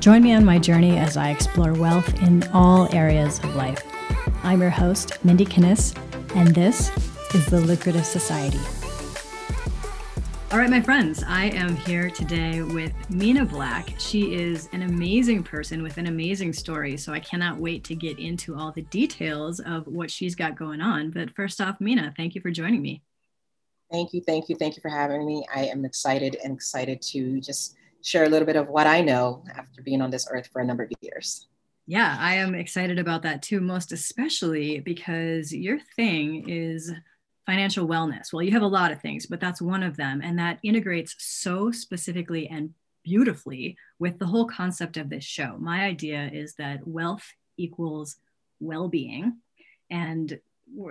Join me on my journey as I explore wealth in all areas of life. I'm your host, Mindy Kinnis, and this is The Lucrative Society. All right, my friends, I am here today with Mina Black. She is an amazing person with an amazing story. So I cannot wait to get into all the details of what she's got going on. But first off, Mina, thank you for joining me. Thank you, thank you, thank you for having me. I am excited and excited to just share a little bit of what I know after being on this earth for a number of years. Yeah, I am excited about that too, most especially because your thing is financial wellness. Well, you have a lot of things, but that's one of them. And that integrates so specifically and beautifully with the whole concept of this show. My idea is that wealth equals well being. And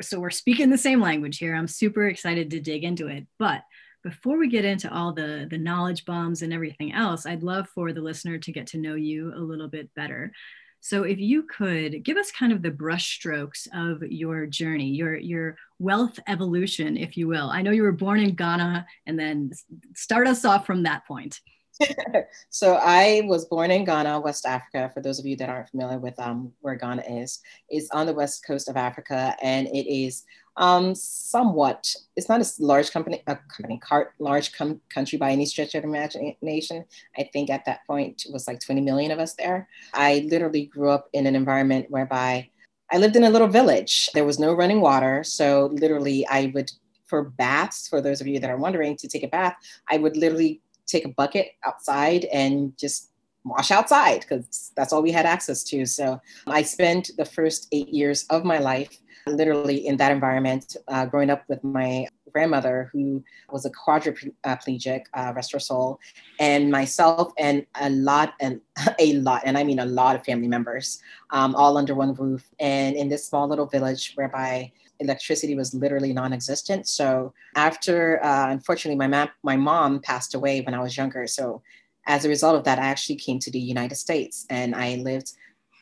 so we're speaking the same language here. I'm super excited to dig into it. But before we get into all the, the knowledge bombs and everything else, I'd love for the listener to get to know you a little bit better. So if you could give us kind of the brushstrokes of your journey, your your wealth evolution, if you will. I know you were born in Ghana, and then start us off from that point. so I was born in Ghana, West Africa. For those of you that aren't familiar with um, where Ghana is, it's on the west coast of Africa, and it is um, somewhat. It's not a large company, a company, car, large com- country by any stretch of imagination. I think at that point it was like 20 million of us there. I literally grew up in an environment whereby I lived in a little village. There was no running water, so literally I would for baths. For those of you that are wondering to take a bath, I would literally take a bucket outside and just wash outside because that's all we had access to. So I spent the first eight years of my life literally in that environment, uh, growing up with my grandmother who was a quadriplegic uh, restore soul and myself and a lot and a lot and i mean a lot of family members um, all under one roof. And in this small little village whereby electricity was literally non-existent. So after uh, unfortunately my, ma- my mom passed away when i was younger. So as a result of that i actually came to the united states and i lived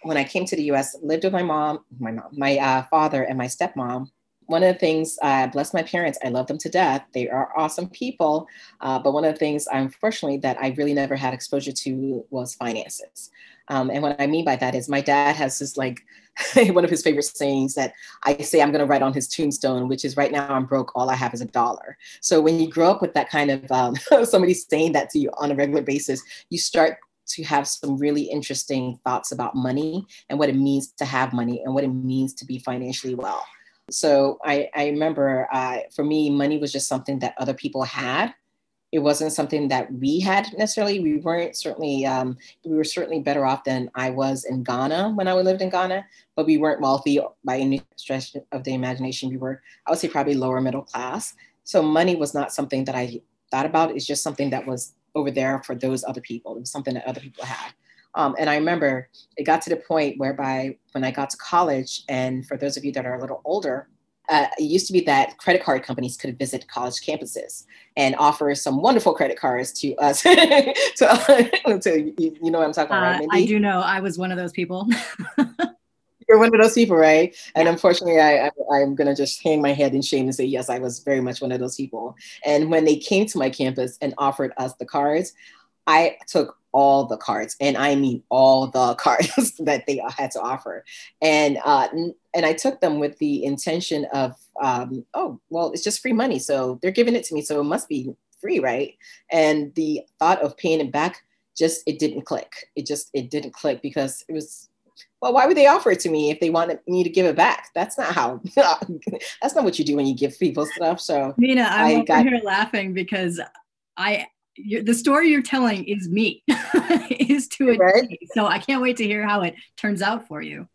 when I came to the US, lived with my mom, my mom, my uh, father, and my stepmom. One of the things, uh, bless my parents, I love them to death. They are awesome people. Uh, but one of the things, unfortunately, that I really never had exposure to was finances. Um, and what I mean by that is my dad has this like one of his favorite sayings that I say I'm going to write on his tombstone, which is right now I'm broke, all I have is a dollar. So when you grow up with that kind of um, somebody saying that to you on a regular basis, you start to have some really interesting thoughts about money and what it means to have money and what it means to be financially well. So I, I remember uh, for me, money was just something that other people had. It wasn't something that we had necessarily. We weren't certainly, um, we were certainly better off than I was in Ghana when I lived in Ghana, but we weren't wealthy by any stretch of the imagination. We were, I would say, probably lower middle class. So money was not something that I thought about. It's just something that was over there for those other people. It was something that other people had. Um, and I remember it got to the point whereby when I got to college, and for those of you that are a little older, uh, it used to be that credit card companies could visit college campuses and offer some wonderful credit cards to us. to, to you, you, know what I'm talking about, right, uh, I do know. I was one of those people. You're one of those people, right? And unfortunately, I, I, am going to just hang my head in shame and say, yes, I was very much one of those people. And when they came to my campus and offered us the cards, I took all the cards, and I mean all the cards that they had to offer, and uh, and I took them with the intention of, um, oh, well, it's just free money, so they're giving it to me, so it must be free, right? And the thought of paying it back just it didn't click. It just it didn't click because it was well, why would they offer it to me if they wanted me to give it back? That's not how. that's not what you do when you give people stuff. So, Mina, I'm I got, here laughing because I the story you're telling is me, is to a right? So I can't wait to hear how it turns out for you.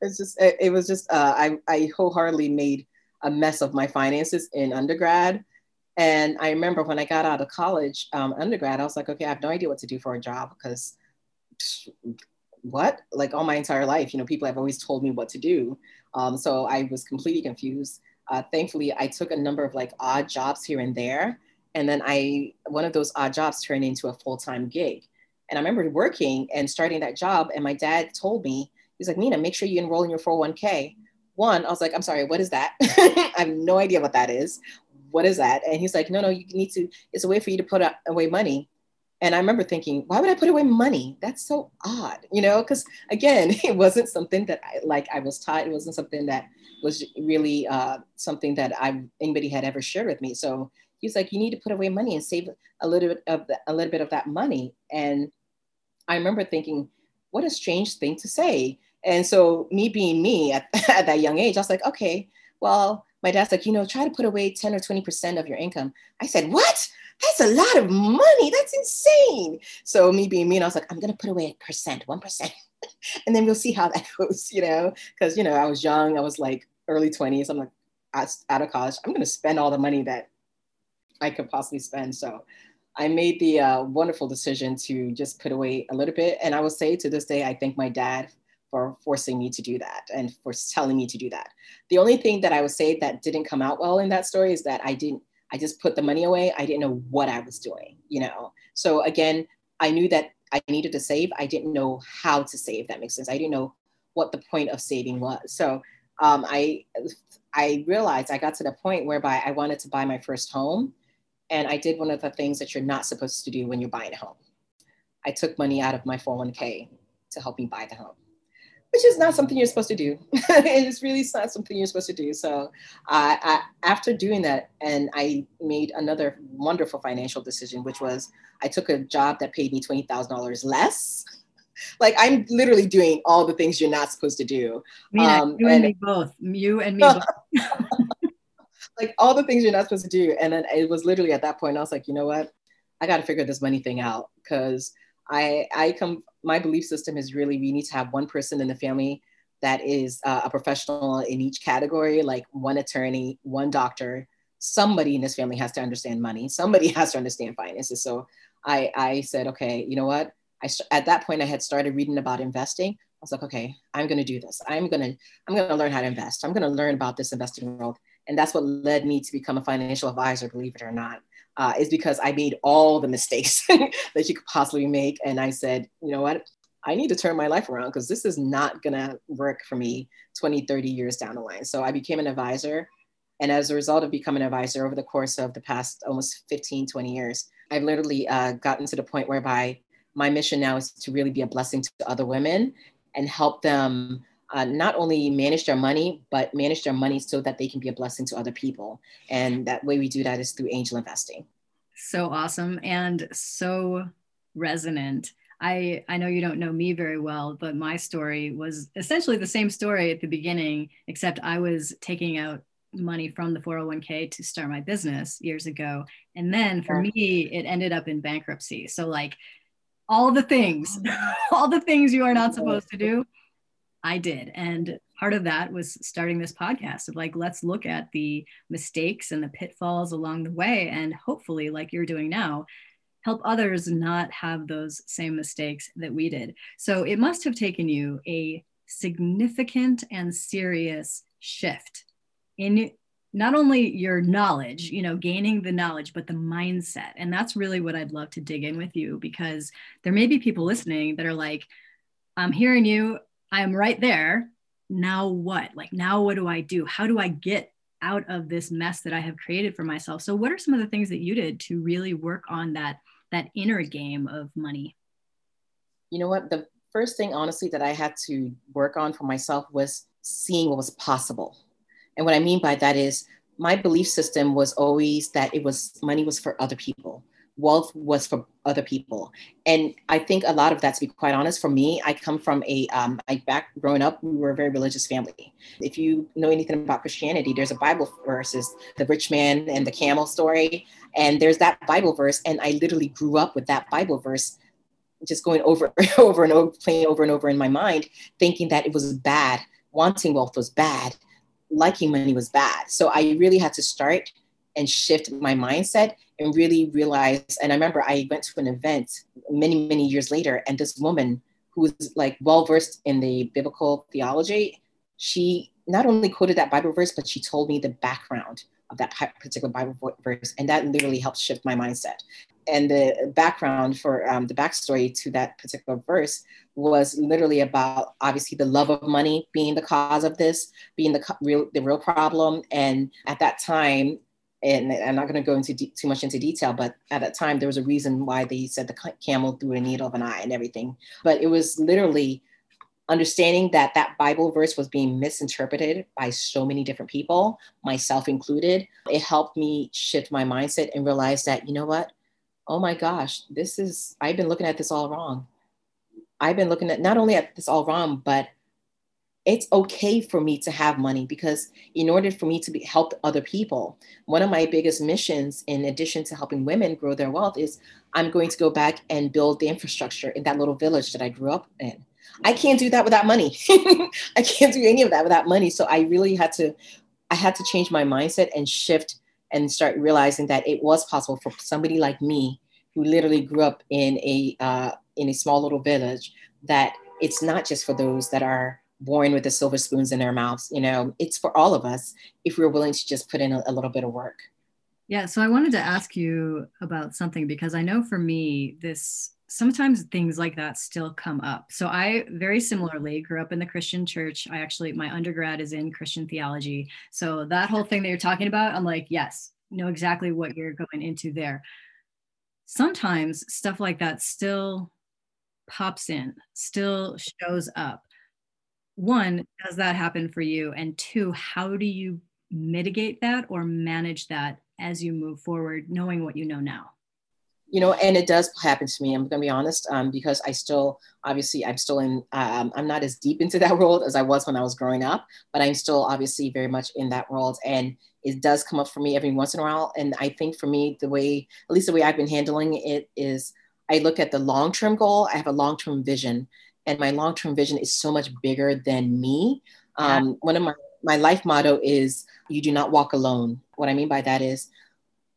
It's just it, it was just uh, I I wholeheartedly made a mess of my finances in undergrad. And I remember when I got out of college, um, undergrad, I was like, okay, I have no idea what to do for a job because what? Like all my entire life, you know, people have always told me what to do. Um, so I was completely confused. Uh, thankfully, I took a number of like odd jobs here and there. And then I, one of those odd jobs turned into a full time gig. And I remember working and starting that job. And my dad told me, he's like, Mina, make sure you enroll in your 401k. One, I was like, I'm sorry, what is that? I have no idea what that is. What is that? And he's like, no, no, you need to, it's a way for you to put away money And I remember thinking, why would I put away money? That's so odd, you know, because again, it wasn't something that I like I was taught. It wasn't something that was really uh, something that I anybody had ever shared with me. So he was like, you need to put away money and save a little bit of the, a little bit of that money. And I remember thinking, what a strange thing to say. And so me being me at, at that young age, I was like, okay, well, my dad's like, you know, try to put away 10 or 20% of your income. I said, what? That's a lot of money. That's insane. So me being me, and I was like, I'm gonna put away a percent, one percent, and then we'll see how that goes, you know, because you know I was young, I was like early 20s. I'm like out of college. I'm gonna spend all the money that I could possibly spend. So I made the uh, wonderful decision to just put away a little bit. And I will say to this day, I thank my dad for forcing me to do that and for telling me to do that. The only thing that I would say that didn't come out well in that story is that I didn't, I just put the money away. I didn't know what I was doing, you know? So again, I knew that I needed to save. I didn't know how to save. That makes sense. I didn't know what the point of saving was. So um, I, I realized I got to the point whereby I wanted to buy my first home and I did one of the things that you're not supposed to do when you're buying a home. I took money out of my 401k to help me buy the home, which is not something you're supposed to do. it's really not something you're supposed to do. So, I, after doing that, and I made another wonderful financial decision, which was I took a job that paid me $20,000 less. Like I'm literally doing all the things you're not supposed to do. Mina, um, you and, and me both. You and me both. like all the things you're not supposed to do. And then it was literally at that point, I was like, you know what? I got to figure this money thing out because I, I come, my belief system is really, we need to have one person in the family that is uh, a professional in each category, like one attorney, one doctor, somebody in this family has to understand money. Somebody has to understand finances. So I, I said, okay, you know what? I, at that point, I had started reading about investing. I was like, okay, I'm going to do this. I'm going to, I'm going to learn how to invest. I'm going to learn about this investing world. And that's what led me to become a financial advisor, believe it or not, uh, is because I made all the mistakes that you could possibly make. And I said, you know what? I need to turn my life around because this is not going to work for me 20, 30 years down the line. So I became an advisor. And as a result of becoming an advisor over the course of the past almost 15, 20 years, I've literally uh, gotten to the point whereby my mission now is to really be a blessing to other women and help them uh, not only manage their money, but manage their money so that they can be a blessing to other people. And that way we do that is through angel investing. So awesome and so resonant. I, I know you don't know me very well, but my story was essentially the same story at the beginning, except I was taking out money from the 401k to start my business years ago. And then for me, it ended up in bankruptcy. So, like, all the things, all the things you are not supposed to do, I did. And part of that was starting this podcast of like, let's look at the mistakes and the pitfalls along the way. And hopefully, like you're doing now, help others not have those same mistakes that we did. So it must have taken you a significant and serious shift in not only your knowledge, you know, gaining the knowledge, but the mindset. And that's really what I'd love to dig in with you because there may be people listening that are like, I'm hearing you. I'm right there. Now what? Like, now what do I do? How do I get out of this mess that I have created for myself? So, what are some of the things that you did to really work on that that inner game of money? You know what? The first thing, honestly, that I had to work on for myself was seeing what was possible. And what I mean by that is my belief system was always that it was money was for other people wealth was for other people. And I think a lot of that, to be quite honest, for me, I come from a, um, I back growing up, we were a very religious family. If you know anything about Christianity, there's a Bible verse, is the rich man and the camel story. And there's that Bible verse. And I literally grew up with that Bible verse just going over and over and over, playing over and over in my mind, thinking that it was bad. Wanting wealth was bad. Liking money was bad. So I really had to start and shift my mindset and really realize. And I remember I went to an event many, many years later, and this woman who was like well versed in the biblical theology, she not only quoted that Bible verse, but she told me the background of that particular Bible verse. And that literally helped shift my mindset. And the background for um, the backstory to that particular verse was literally about obviously the love of money being the cause of this, being the real the real problem. And at that time, and I'm not going to go into de- too much into detail, but at that time there was a reason why they said the camel through a needle of an eye and everything. But it was literally understanding that that Bible verse was being misinterpreted by so many different people, myself included. It helped me shift my mindset and realize that you know what, oh my gosh, this is I've been looking at this all wrong. I've been looking at not only at this all wrong, but it's okay for me to have money because in order for me to be, help other people one of my biggest missions in addition to helping women grow their wealth is i'm going to go back and build the infrastructure in that little village that i grew up in. I can't do that without money. I can't do any of that without money. So i really had to i had to change my mindset and shift and start realizing that it was possible for somebody like me who literally grew up in a uh, in a small little village that it's not just for those that are born with the silver spoons in their mouths. You know, it's for all of us if we're willing to just put in a, a little bit of work. Yeah. So I wanted to ask you about something because I know for me, this sometimes things like that still come up. So I very similarly grew up in the Christian church. I actually, my undergrad is in Christian theology. So that whole thing that you're talking about, I'm like, yes, know exactly what you're going into there. Sometimes stuff like that still pops in, still shows up one, does that happen for you? And two, how do you mitigate that or manage that as you move forward, knowing what you know now? You know, and it does happen to me. I'm going to be honest, um, because I still, obviously, I'm still in. Um, I'm not as deep into that world as I was when I was growing up, but I'm still obviously very much in that world, and it does come up for me every once in a while. And I think for me, the way, at least the way I've been handling it, is I look at the long term goal. I have a long term vision, and my long term vision is so much bigger than me. Um, one of my my life motto is you do not walk alone. What I mean by that is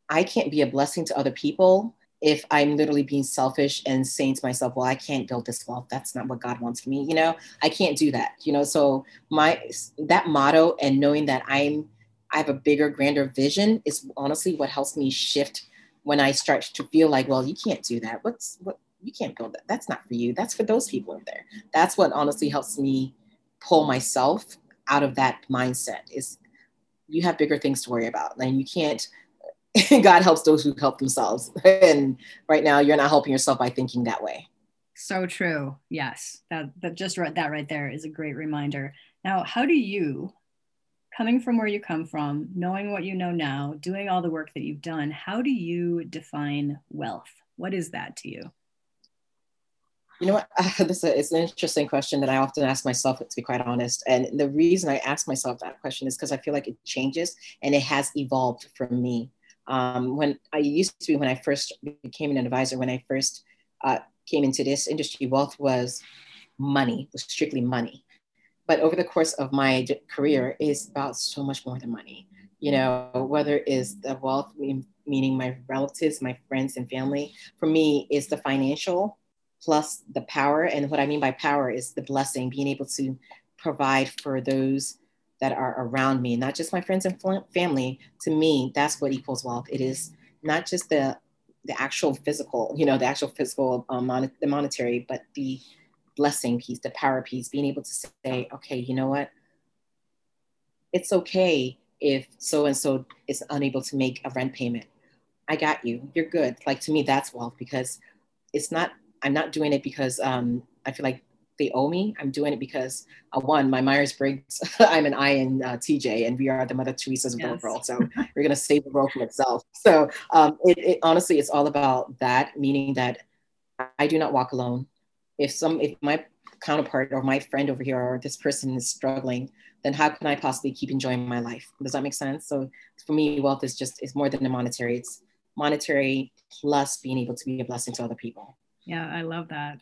I can't be a blessing to other people if I'm literally being selfish and saying to myself, well, I can't build this wealth. That's not what God wants for me. You know, I can't do that. You know, so my that motto and knowing that I'm I have a bigger, grander vision is honestly what helps me shift when I start to feel like, well, you can't do that. What's what you can't build that. That's not for you. That's for those people over there. That's what honestly helps me pull myself out of that mindset is you have bigger things to worry about and you can't God helps those who help themselves. And right now you're not helping yourself by thinking that way. So true. Yes. That that just right that right there is a great reminder. Now, how do you coming from where you come from, knowing what you know now, doing all the work that you've done, how do you define wealth? What is that to you? You know what? Uh, this is an interesting question that I often ask myself, to be quite honest. And the reason I ask myself that question is because I feel like it changes and it has evolved for me. Um, when I used to be, when I first became an advisor, when I first uh, came into this industry, wealth was money, was strictly money. But over the course of my career, it's about so much more than money. You know, whether is the wealth, meaning my relatives, my friends, and family. For me, is the financial plus the power. And what I mean by power is the blessing, being able to provide for those that are around me, not just my friends and family. To me, that's what equals wealth. It is not just the the actual physical, you know, the actual physical, um, mon- the monetary, but the blessing piece, the power piece, being able to say, okay, you know what? It's okay if so and so is unable to make a rent payment. I got you. You're good. Like to me, that's wealth because it's not I'm not doing it because um, I feel like they owe me. I'm doing it because uh, one, my Myers Briggs, I'm an I in uh, TJ, and we are the Mother Teresa's of yes. the world. So we're gonna save the world from itself. So um, it, it, honestly, it's all about that, meaning that I do not walk alone. If some, if my counterpart or my friend over here or this person is struggling, then how can I possibly keep enjoying my life? Does that make sense? So for me, wealth is just is more than the monetary. It's monetary plus being able to be a blessing to other people. Yeah, I love that.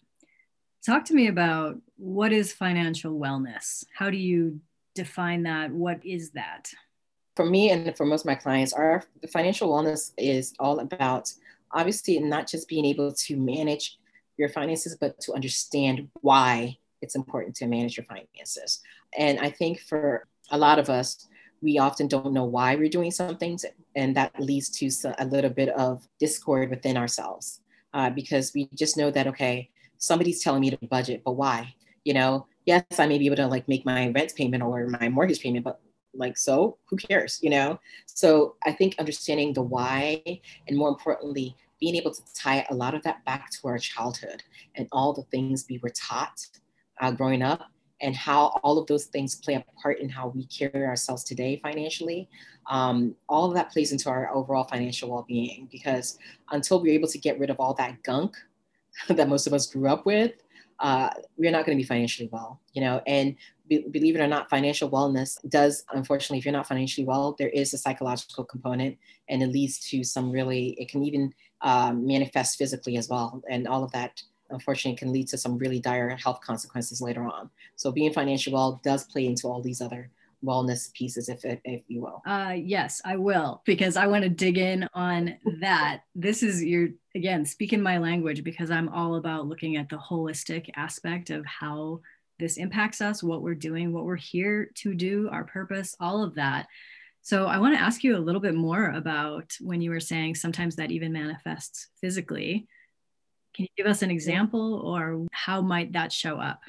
Talk to me about what is financial wellness? How do you define that? What is that? For me and for most of my clients, our financial wellness is all about obviously not just being able to manage your finances, but to understand why it's important to manage your finances. And I think for a lot of us, we often don't know why we're doing some things, and that leads to a little bit of discord within ourselves uh, because we just know that okay somebody's telling me to budget but why? You know yes i may be able to like make my rent payment or my mortgage payment but like so who cares you know? So i think understanding the why and more importantly being able to tie a lot of that back to our childhood and all the things we were taught uh, growing up and how all of those things play a part in how we carry ourselves today financially um, all of that plays into our overall financial well-being because until we're able to get rid of all that gunk that most of us grew up with uh, we're not going to be financially well you know? And be, believe it or not financial wellness does unfortunately if you're not financially well there is a psychological component and it leads to some really it can even um, manifest physically as well. And all of that unfortunately can lead to some really dire health consequences later on so being financially well does play into all these other wellness pieces, if, if, you will? Uh, yes, I will, because I want to dig in on that. This is your, again, speaking my language, because I'm all about looking at the holistic aspect of how this impacts us, what we're doing, what we're here to do, our purpose, all of that. So I want to ask you a little bit more about when you were saying sometimes that even manifests physically. Can you give us an example or how might that show up?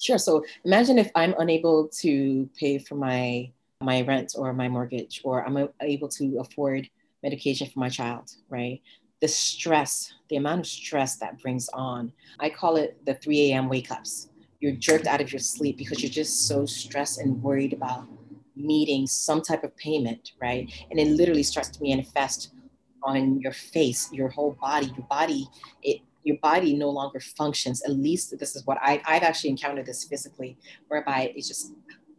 Sure. So imagine if I'm unable to pay for my my rent or my mortgage, or I'm able to afford medication for my child, right? The stress, the amount of stress that brings on, I call it the 3 a.m. wake ups. You're jerked out of your sleep because you're just so stressed and worried about meeting some type of payment, right? And it literally starts to manifest on your face, your whole body. Your body, it your body no longer functions. At least this is what I, I've actually encountered this physically, whereby it's just,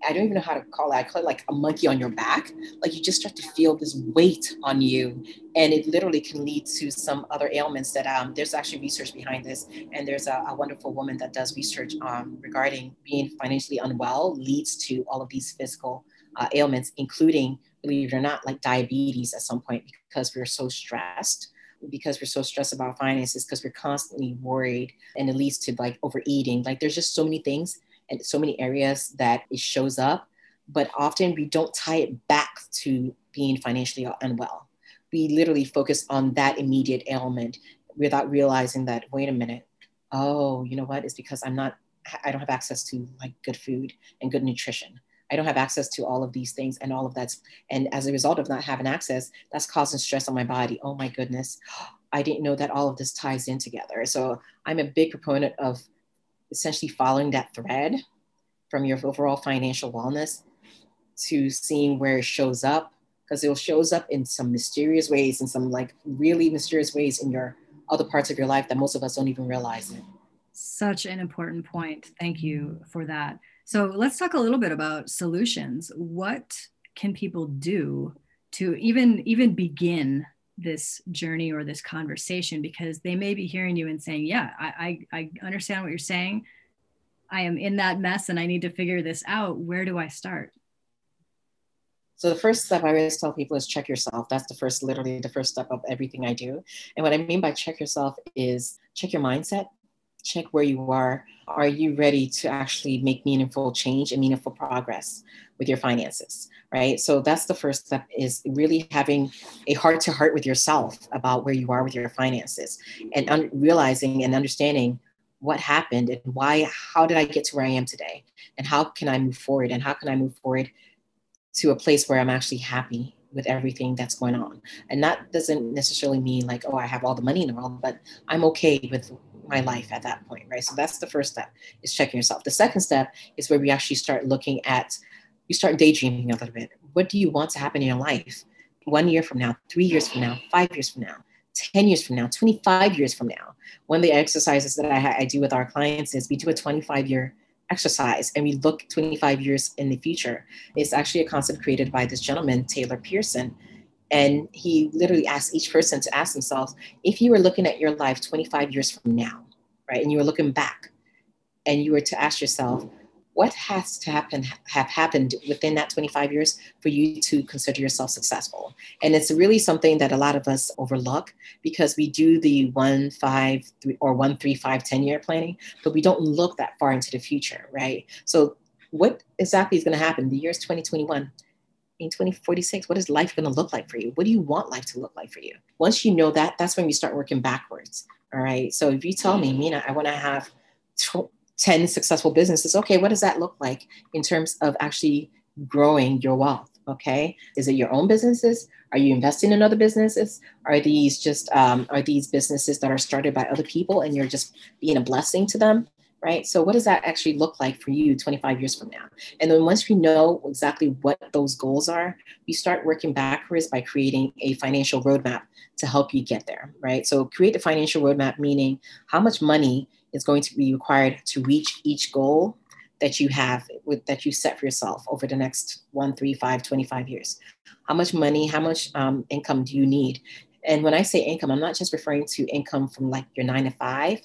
I don't even know how to call it. I call it like a monkey on your back. Like you just start to feel this weight on you. And it literally can lead to some other ailments that um, there's actually research behind this. And there's a, a wonderful woman that does research um, regarding being financially unwell leads to all of these physical uh, ailments, including, believe it or not, like diabetes at some point because we're so stressed because we're so stressed about finances because we're constantly worried and it leads to like overeating. Like there's just so many things and so many areas that it shows up but often we don't tie it back to being financially unwell. We literally focus on that immediate ailment without realizing that wait a minute. Oh you know what? It's because i'm not i don't have access to like good food and good nutrition I don't have access to all of these things and all of that's and as a result of not having access, that's causing stress on my body. Oh my goodness. I didn't know that all of this ties in together. So I'm a big proponent of essentially following that thread from your overall financial wellness to seeing where it shows up because it shows up in some mysterious ways in some like really mysterious ways in your other parts of your life that most of us don't even realize it. Such an important point. Thank you for that. So let's talk a little bit about solutions. What can people do to even even begin this journey or this conversation? Because they may be hearing you and saying, "Yeah, I, I, I understand what you're saying. I am in that mess and I need to figure this out. Where do I start?" So the first step I always tell people is check yourself. That's the first, literally the first step of everything I do. And what I mean by check yourself is check your mindset, check where you are. Are you ready to actually make meaningful change and meaningful progress with your finances? Right. So that's the first step is really having a heart to heart with yourself about where you are with your finances and un- realizing and understanding what happened and why, how did I get to where I am today? And how can I move forward? And how can I move forward to a place where I'm actually happy with everything that's going on. And that doesn't necessarily mean like, oh, I have all the money in the world, but I'm okay with my life at that point, right? So that's the first step is checking yourself. The second step is where we actually start looking at, you start daydreaming a little bit. What do you want to happen in your life one year from now, three years from now, five years from now, 10 years from now, 25 years from now? One of the exercises that I, I do with our clients is we do a 25 year exercise and we look 25 years in the future. It's actually a concept created by this gentleman, Taylor Pearson. And he literally asked each person to ask themselves if you were looking at your life 25 years from now, right, and you were looking back, and you were to ask yourself, what has to happen have happened within that 25 years for you to consider yourself successful? And it's really something that a lot of us overlook because we do the one five three or one three five ten year planning but we don't look that far into the future right? So what exactly is going to happen? The year is 2021 in 2046 what is life going to look like for you what do you want life to look like for you once you know that that's when you start working backwards all right so if you tell me mina i want to have 10 successful businesses okay what does that look like in terms of actually growing your wealth. Okay. Is it your own businesses? Are you investing in other businesses? Are these just um, are these businesses that are started by other people and you're just being a blessing to them? Right. So what does that actually look like for you 25 years from now? And then once we know exactly what those goals are, we start working backwards by creating a financial roadmap to help you get there. Right. So create a financial roadmap, meaning how much money is going to be required to reach each goal that you have with that you set for yourself over the next one, three, five, 25 years. How much money, how much um, income do you need? And when I say income, I'm not just referring to income from like your nine to five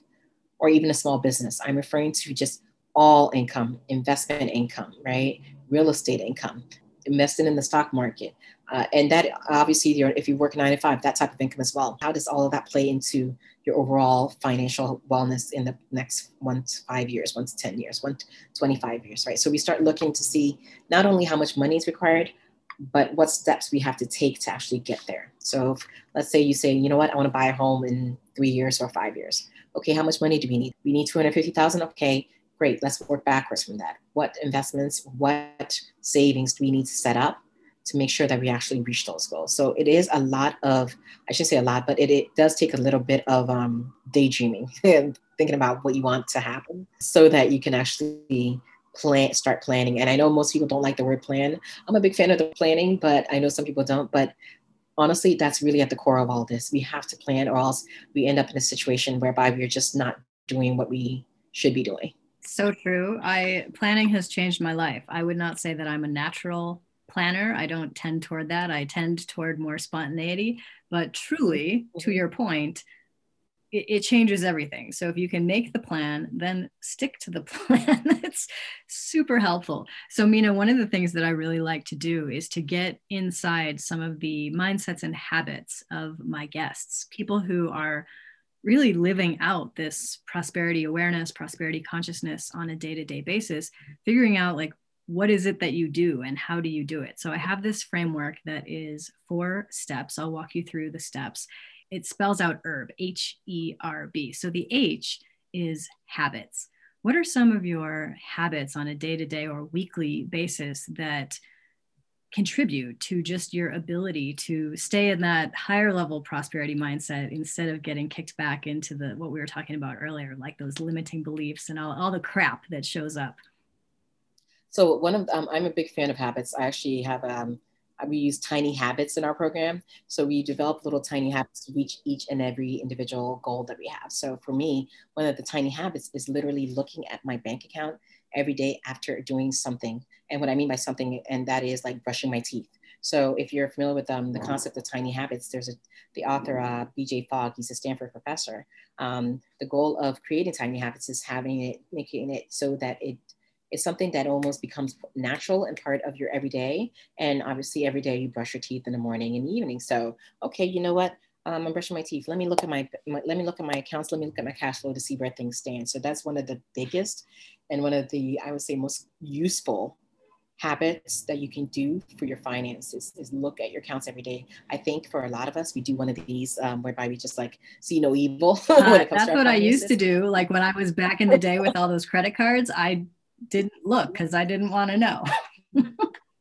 or even a small business. I'm referring to just all income, investment income, right? Real estate income, investing in the stock market. Uh, and that obviously, if you work nine to five, that type of income as well. How does all of that play into your overall financial wellness in the next one to five years, one to 10 years, one to 25 years, right? So we start looking to see not only how much money is required, but what steps we have to take to actually get there. So if, let's say you say, you know what, I want to buy a home in three years or five years. Okay, how much money do we need? We need 250,000. Okay, great. Let's work backwards from that. What investments, what savings do we need to set up to make sure that we actually reach those goals. So it is a lot of, I should say a lot, but it, it does take a little bit of um, daydreaming and thinking about what you want to happen so that you can actually plan, start planning. And I know most people don't like the word plan. I'm a big fan of the planning, but I know some people don't. But honestly, that's really at the core of all this. We have to plan or else we end up in a situation whereby we're just not doing what we should be doing. So true. I planning has changed my life. I would not say that I'm a natural planner. I don't tend toward that. I tend toward more spontaneity. But truly, to your point, it, it, changes everything. So if you can make the plan, then stick to the plan. it's super helpful. So, Mina, one of the things that I really like to do is to get inside some of the mindsets and habits of my guests, people who are really living out this prosperity awareness, prosperity consciousness on a day to day basis, figuring out like what is it that you do and how do you do it? So I have this framework that is four steps. I'll walk you through the steps. It spells out herb, H E R B. So the H is habits. What are some of your habits on a day to day or weekly basis that contribute to just your ability to stay in that higher level prosperity mindset instead of getting kicked back into the what we were talking about earlier, like those limiting beliefs and all, all the crap that shows up? So one of um, I'm a big fan of habits. I actually have um, we use tiny habits in our program. So we develop little tiny habits to reach each and every individual goal that we have. So for me, one of the tiny habits is literally looking at my bank account every day after doing something. And what I mean by something, and that is like brushing my teeth. So if you're familiar with um, the concept of tiny habits, there's a, the author, uh, BJ Fogg, he's a Stanford professor. Um, the goal of creating tiny habits is having it, making it so that it is something that almost becomes natural and part of your everyday. And obviously, every day you brush your teeth in the morning and evening. So, okay, you know what? Um, I'm brushing my teeth. Let me look at my, my, let me look at my accounts. Let me look at my cash flow to see where things stand. So that's one of the biggest and one of the I would say most useful habits that you can do for your finances is look at your accounts every day. I think for a lot of us, we do one of these um, whereby we just like see no evil. Uh, that's what I used to do. Like when I was back in the day with all those credit cards, I didn't look because I didn't want to know. you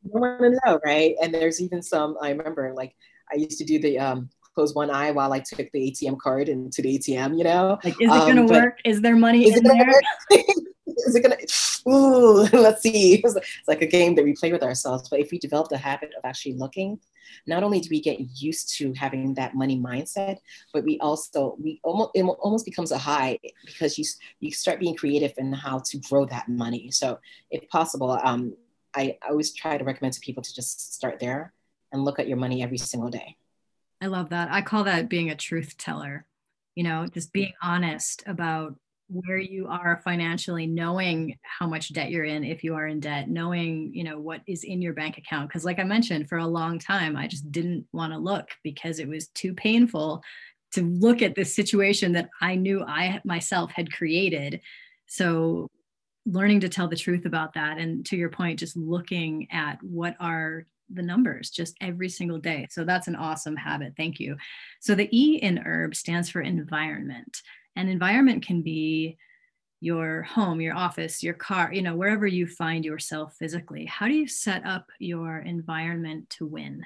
want to know, right? And there's even some, I remember like I used to do the um, close one eye while I took the ATM card into the ATM, you know? Like, is it um, going to work? Is there money is in there? is it gonna ooh let's see. It's like a game that we play with ourselves but if we develop the habit of actually looking not only do we get used to having that money mindset but we also we almost it almost becomes a high because you you start being creative in how to grow that money. So if possible um I, I always try to recommend to people to just start there and look at your money every single day. I love that. I call that being a truth teller. You know just being honest about where you are financially knowing how much debt you're in if you are in debt knowing you know what is in your bank account. Because like i mentioned for a long time i just didn't want to look because it was too painful to look at this situation that i knew i myself had created. So learning to tell the truth about that and to your point just looking at what are the numbers just every single day. So that's an awesome habit. Thank you. So the e in herb stands for environment and environment can be your home, your office, your car, you know, wherever you find yourself physically, how do you set up your environment to win?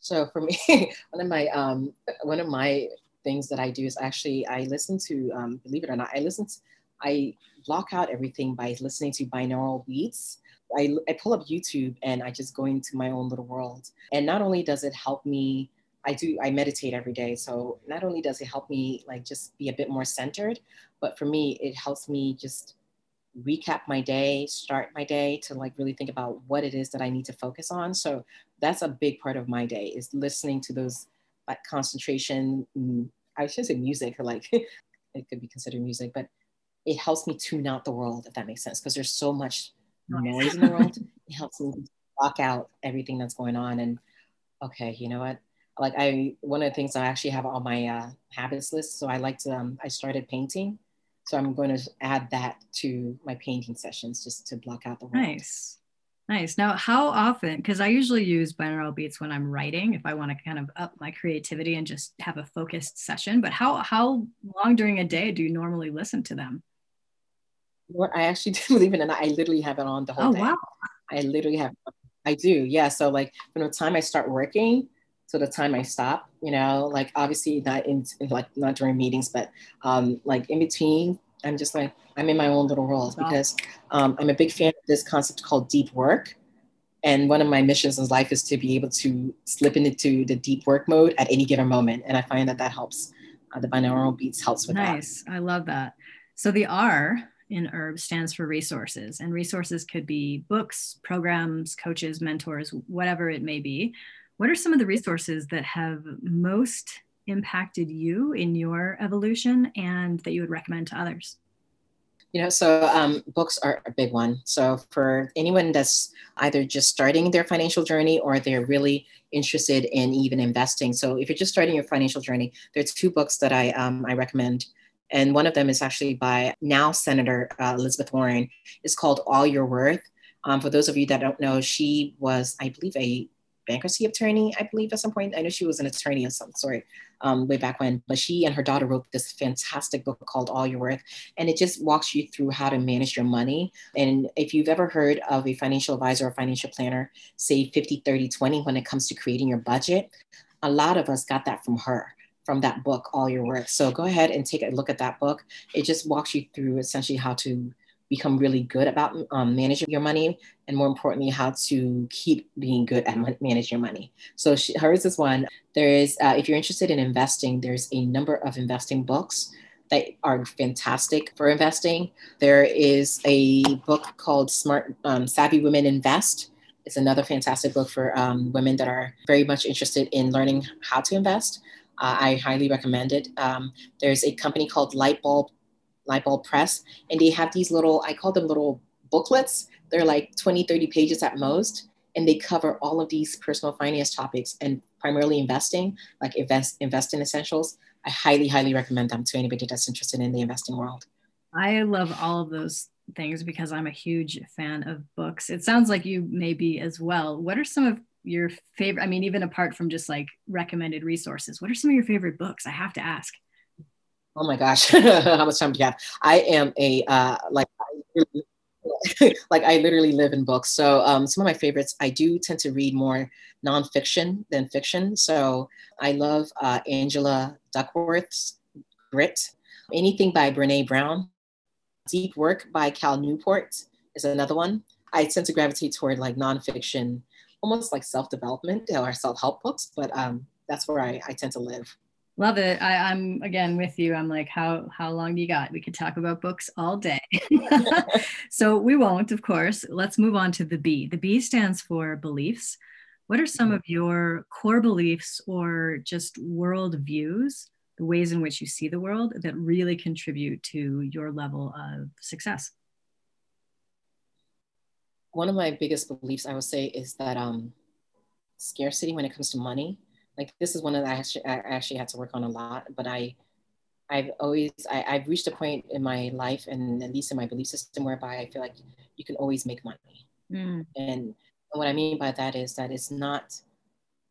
So for me, one of my um, one of my things that I do is actually I listen to um, believe it or not, I listen to, I block out everything by listening to binaural beats. I, I pull up YouTube and I just go into my own little world. And not only does it help me, I do, I meditate every day. So not only does it help me like just be a bit more centered, but for me, it helps me just recap my day, start my day to like really think about what it is that I need to focus on. So that's a big part of my day is listening to those like concentration. Mm, I should say music, like it could be considered music, but it helps me tune out the world, if that makes sense, because there's so much noise in the world. It helps me block out everything that's going on. And okay, you know what? Like I, one of the things I actually have on my uh, habits list. So I like to, um, I started painting. So I'm going to add that to my painting sessions just to block out the world. Nice. Nice. Now, how often? Because I usually use binaural beats when I'm writing, if I want to kind of up my creativity and just have a focused session. But how how long during a day do you normally listen to them? What I actually do believe in, and I literally have it on the whole oh, day. wow. I literally have. I do, yeah. So like from the time I start working to the time I stop, you know, like obviously not in like not during meetings, but um, like in between I'm just like, I'm in my own little world because um, I'm a big fan of this concept called deep work. And one of my missions in life is to be able to slip into the deep work mode at any given moment. And I find that that helps. Uh, the binaural beats helps with nice. that. Nice. I love that. So the R in herb stands for resources and resources could be books programs coaches mentors whatever it may be what are some of the resources that have most impacted you in your evolution and that you would recommend to others? You know, so um, books are a big one. So for anyone that's either just starting their financial journey or they're really interested in even investing. So if you're just starting your financial journey, there's two books that I um, I recommend. And one of them is actually by now Senator uh, Elizabeth Warren. It's called All Your Worth. Um, for those of you that don't know, she was, I believe, a bankruptcy attorney, I believe, at some point. I know she was an attorney of some sort um, way back when, but she and her daughter wrote this fantastic book called All Your Worth. And it just walks you through how to manage your money. And if you've ever heard of a financial advisor or financial planner say 50, 30, 20 when it comes to creating your budget, a lot of us got that from her from that book, All Your Worth. So go ahead and take a look at that book. It just walks you through essentially how to become really good about um, managing your money and more importantly how to keep being good at managing your money. So she, hers is one. There is uh, if you're interested in investing there's a number of investing books that are fantastic for investing. There is a book called smart um, savvy women invest. It's another fantastic book for um, women that are very much interested in learning how to invest. Uh, I highly recommend it. Um, there's a company called Lightbulb Lightbulb Press, and they have these little, I call them little booklets. They're like 20, 30 pages at most, and they cover all of these personal finance topics and primarily investing, like invest, invest in essentials. I highly, highly recommend them to anybody that's interested in the investing world. I love all of those things because I'm a huge fan of books. It sounds like you may be as well. What are some of your favorite? I mean, even apart from just like recommended resources, what are some of your favorite books? I have to ask. Oh my gosh, how much time do you have? I am a uh, like like I literally live in books. So um, some of my favorites, I do tend to read more nonfiction than fiction. So I love uh, Angela Duckworth's Grit. Anything by Brene Brown. Deep Work by Cal Newport is another one. I tend to gravitate toward like nonfiction, almost like self-development or self-help books, but um, that's where I, I tend to live. Love it. I, am again with you. I'm like, how how long do you got? We could talk about books all day. so we won't, of course. Let's move on to the B. The B stands for beliefs. What are some mm-hmm. of your core beliefs or just world views, the ways in which you see the world that really contribute to your level of success? One of my biggest beliefs, I would say, is that um, scarcity when it comes to money like this is one that I actually, I actually had to work on a lot, but I, I've always, I, I've reached a point in my life and at least in my belief system whereby I feel like you can always make money. Mm. And what I mean by that is that it's not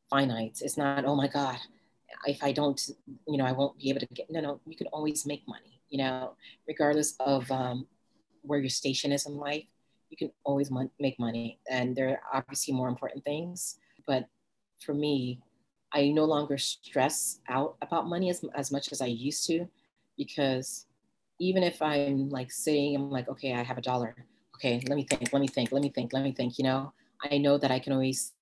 finite. It's not, oh my God, if I don't, you know, I won't be able to get, no, no, you can always make money, you know, regardless of um, where your station is in life, you can always mon- make money. And there are obviously more important things. But for me, I no longer stress out about money as, as much as I used to because even if I'm like saying, I'm like, okay, I have a dollar. Okay, let me think, let me think, let me think, let me think, you know, I know that I can always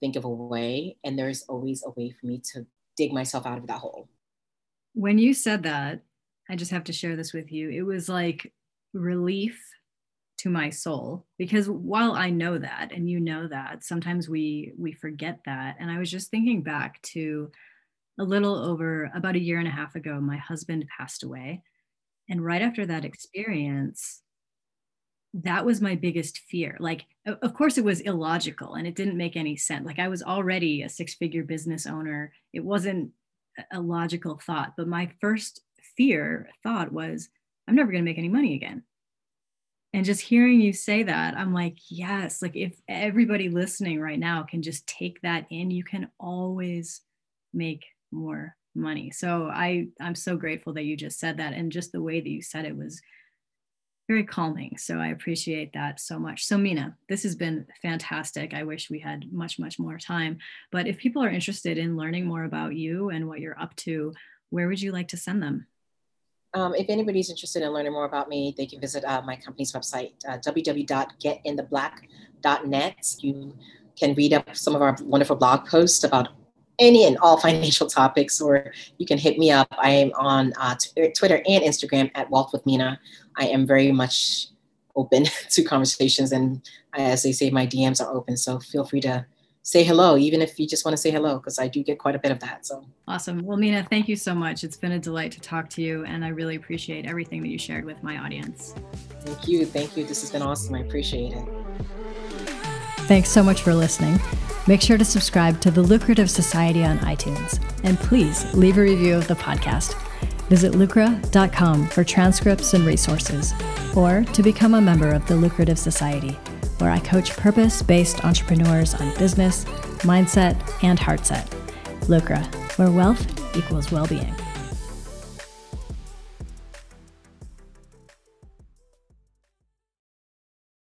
think of a way and there's always a way for me to dig myself out of that hole. When you said that, I just have to share this with you. It was like relief to my soul because while I know that and you know that, sometimes we we forget that. And I was just thinking back to a little over about a year and a half ago, my husband passed away. And right after that experience, that was my biggest fear. Like, of course, it was illogical and it didn't make any sense. Like, I was already a six figure business owner. It wasn't a logical thought. But my first fear thought was, I'm never going to make any money again. And just hearing you say that, I'm like, yes, like if everybody listening right now can just take that in, you can always make more money. So I I'm so grateful that you just said that and just the way that you said it was very calming. So I appreciate that so much. So Mina, this has been fantastic. I wish we had much much more time, but if people are interested in learning more about you and what you're up to, where would you like to send them? Um, if anybody's interested in learning more about me, they can visit uh, my company's website, uh, www.getintheblack.net. You can read up some of our wonderful blog posts about any and all financial topics, or you can hit me up. I am on uh, t- Twitter and Instagram at Wealth with Mina. I am very much open to conversations, and as they say, my DMs are open. So feel free to say hello, even if you just want to say hello, because I do get quite a bit of that. So awesome. Well, Mina, thank you so much. It's been a delight to talk to you, and I really appreciate everything that you shared with my audience. Thank you. Thank you. This has been awesome. I appreciate it. Thanks so much for listening. Make sure to subscribe to the Lucrative Society on iTunes, and please leave a review of the podcast. Visit lucra.com for transcripts and resources, or to become a member of the Lucrative Society, where I coach purpose based entrepreneurs on business, mindset, and heartset. Lucra, where wealth equals well being.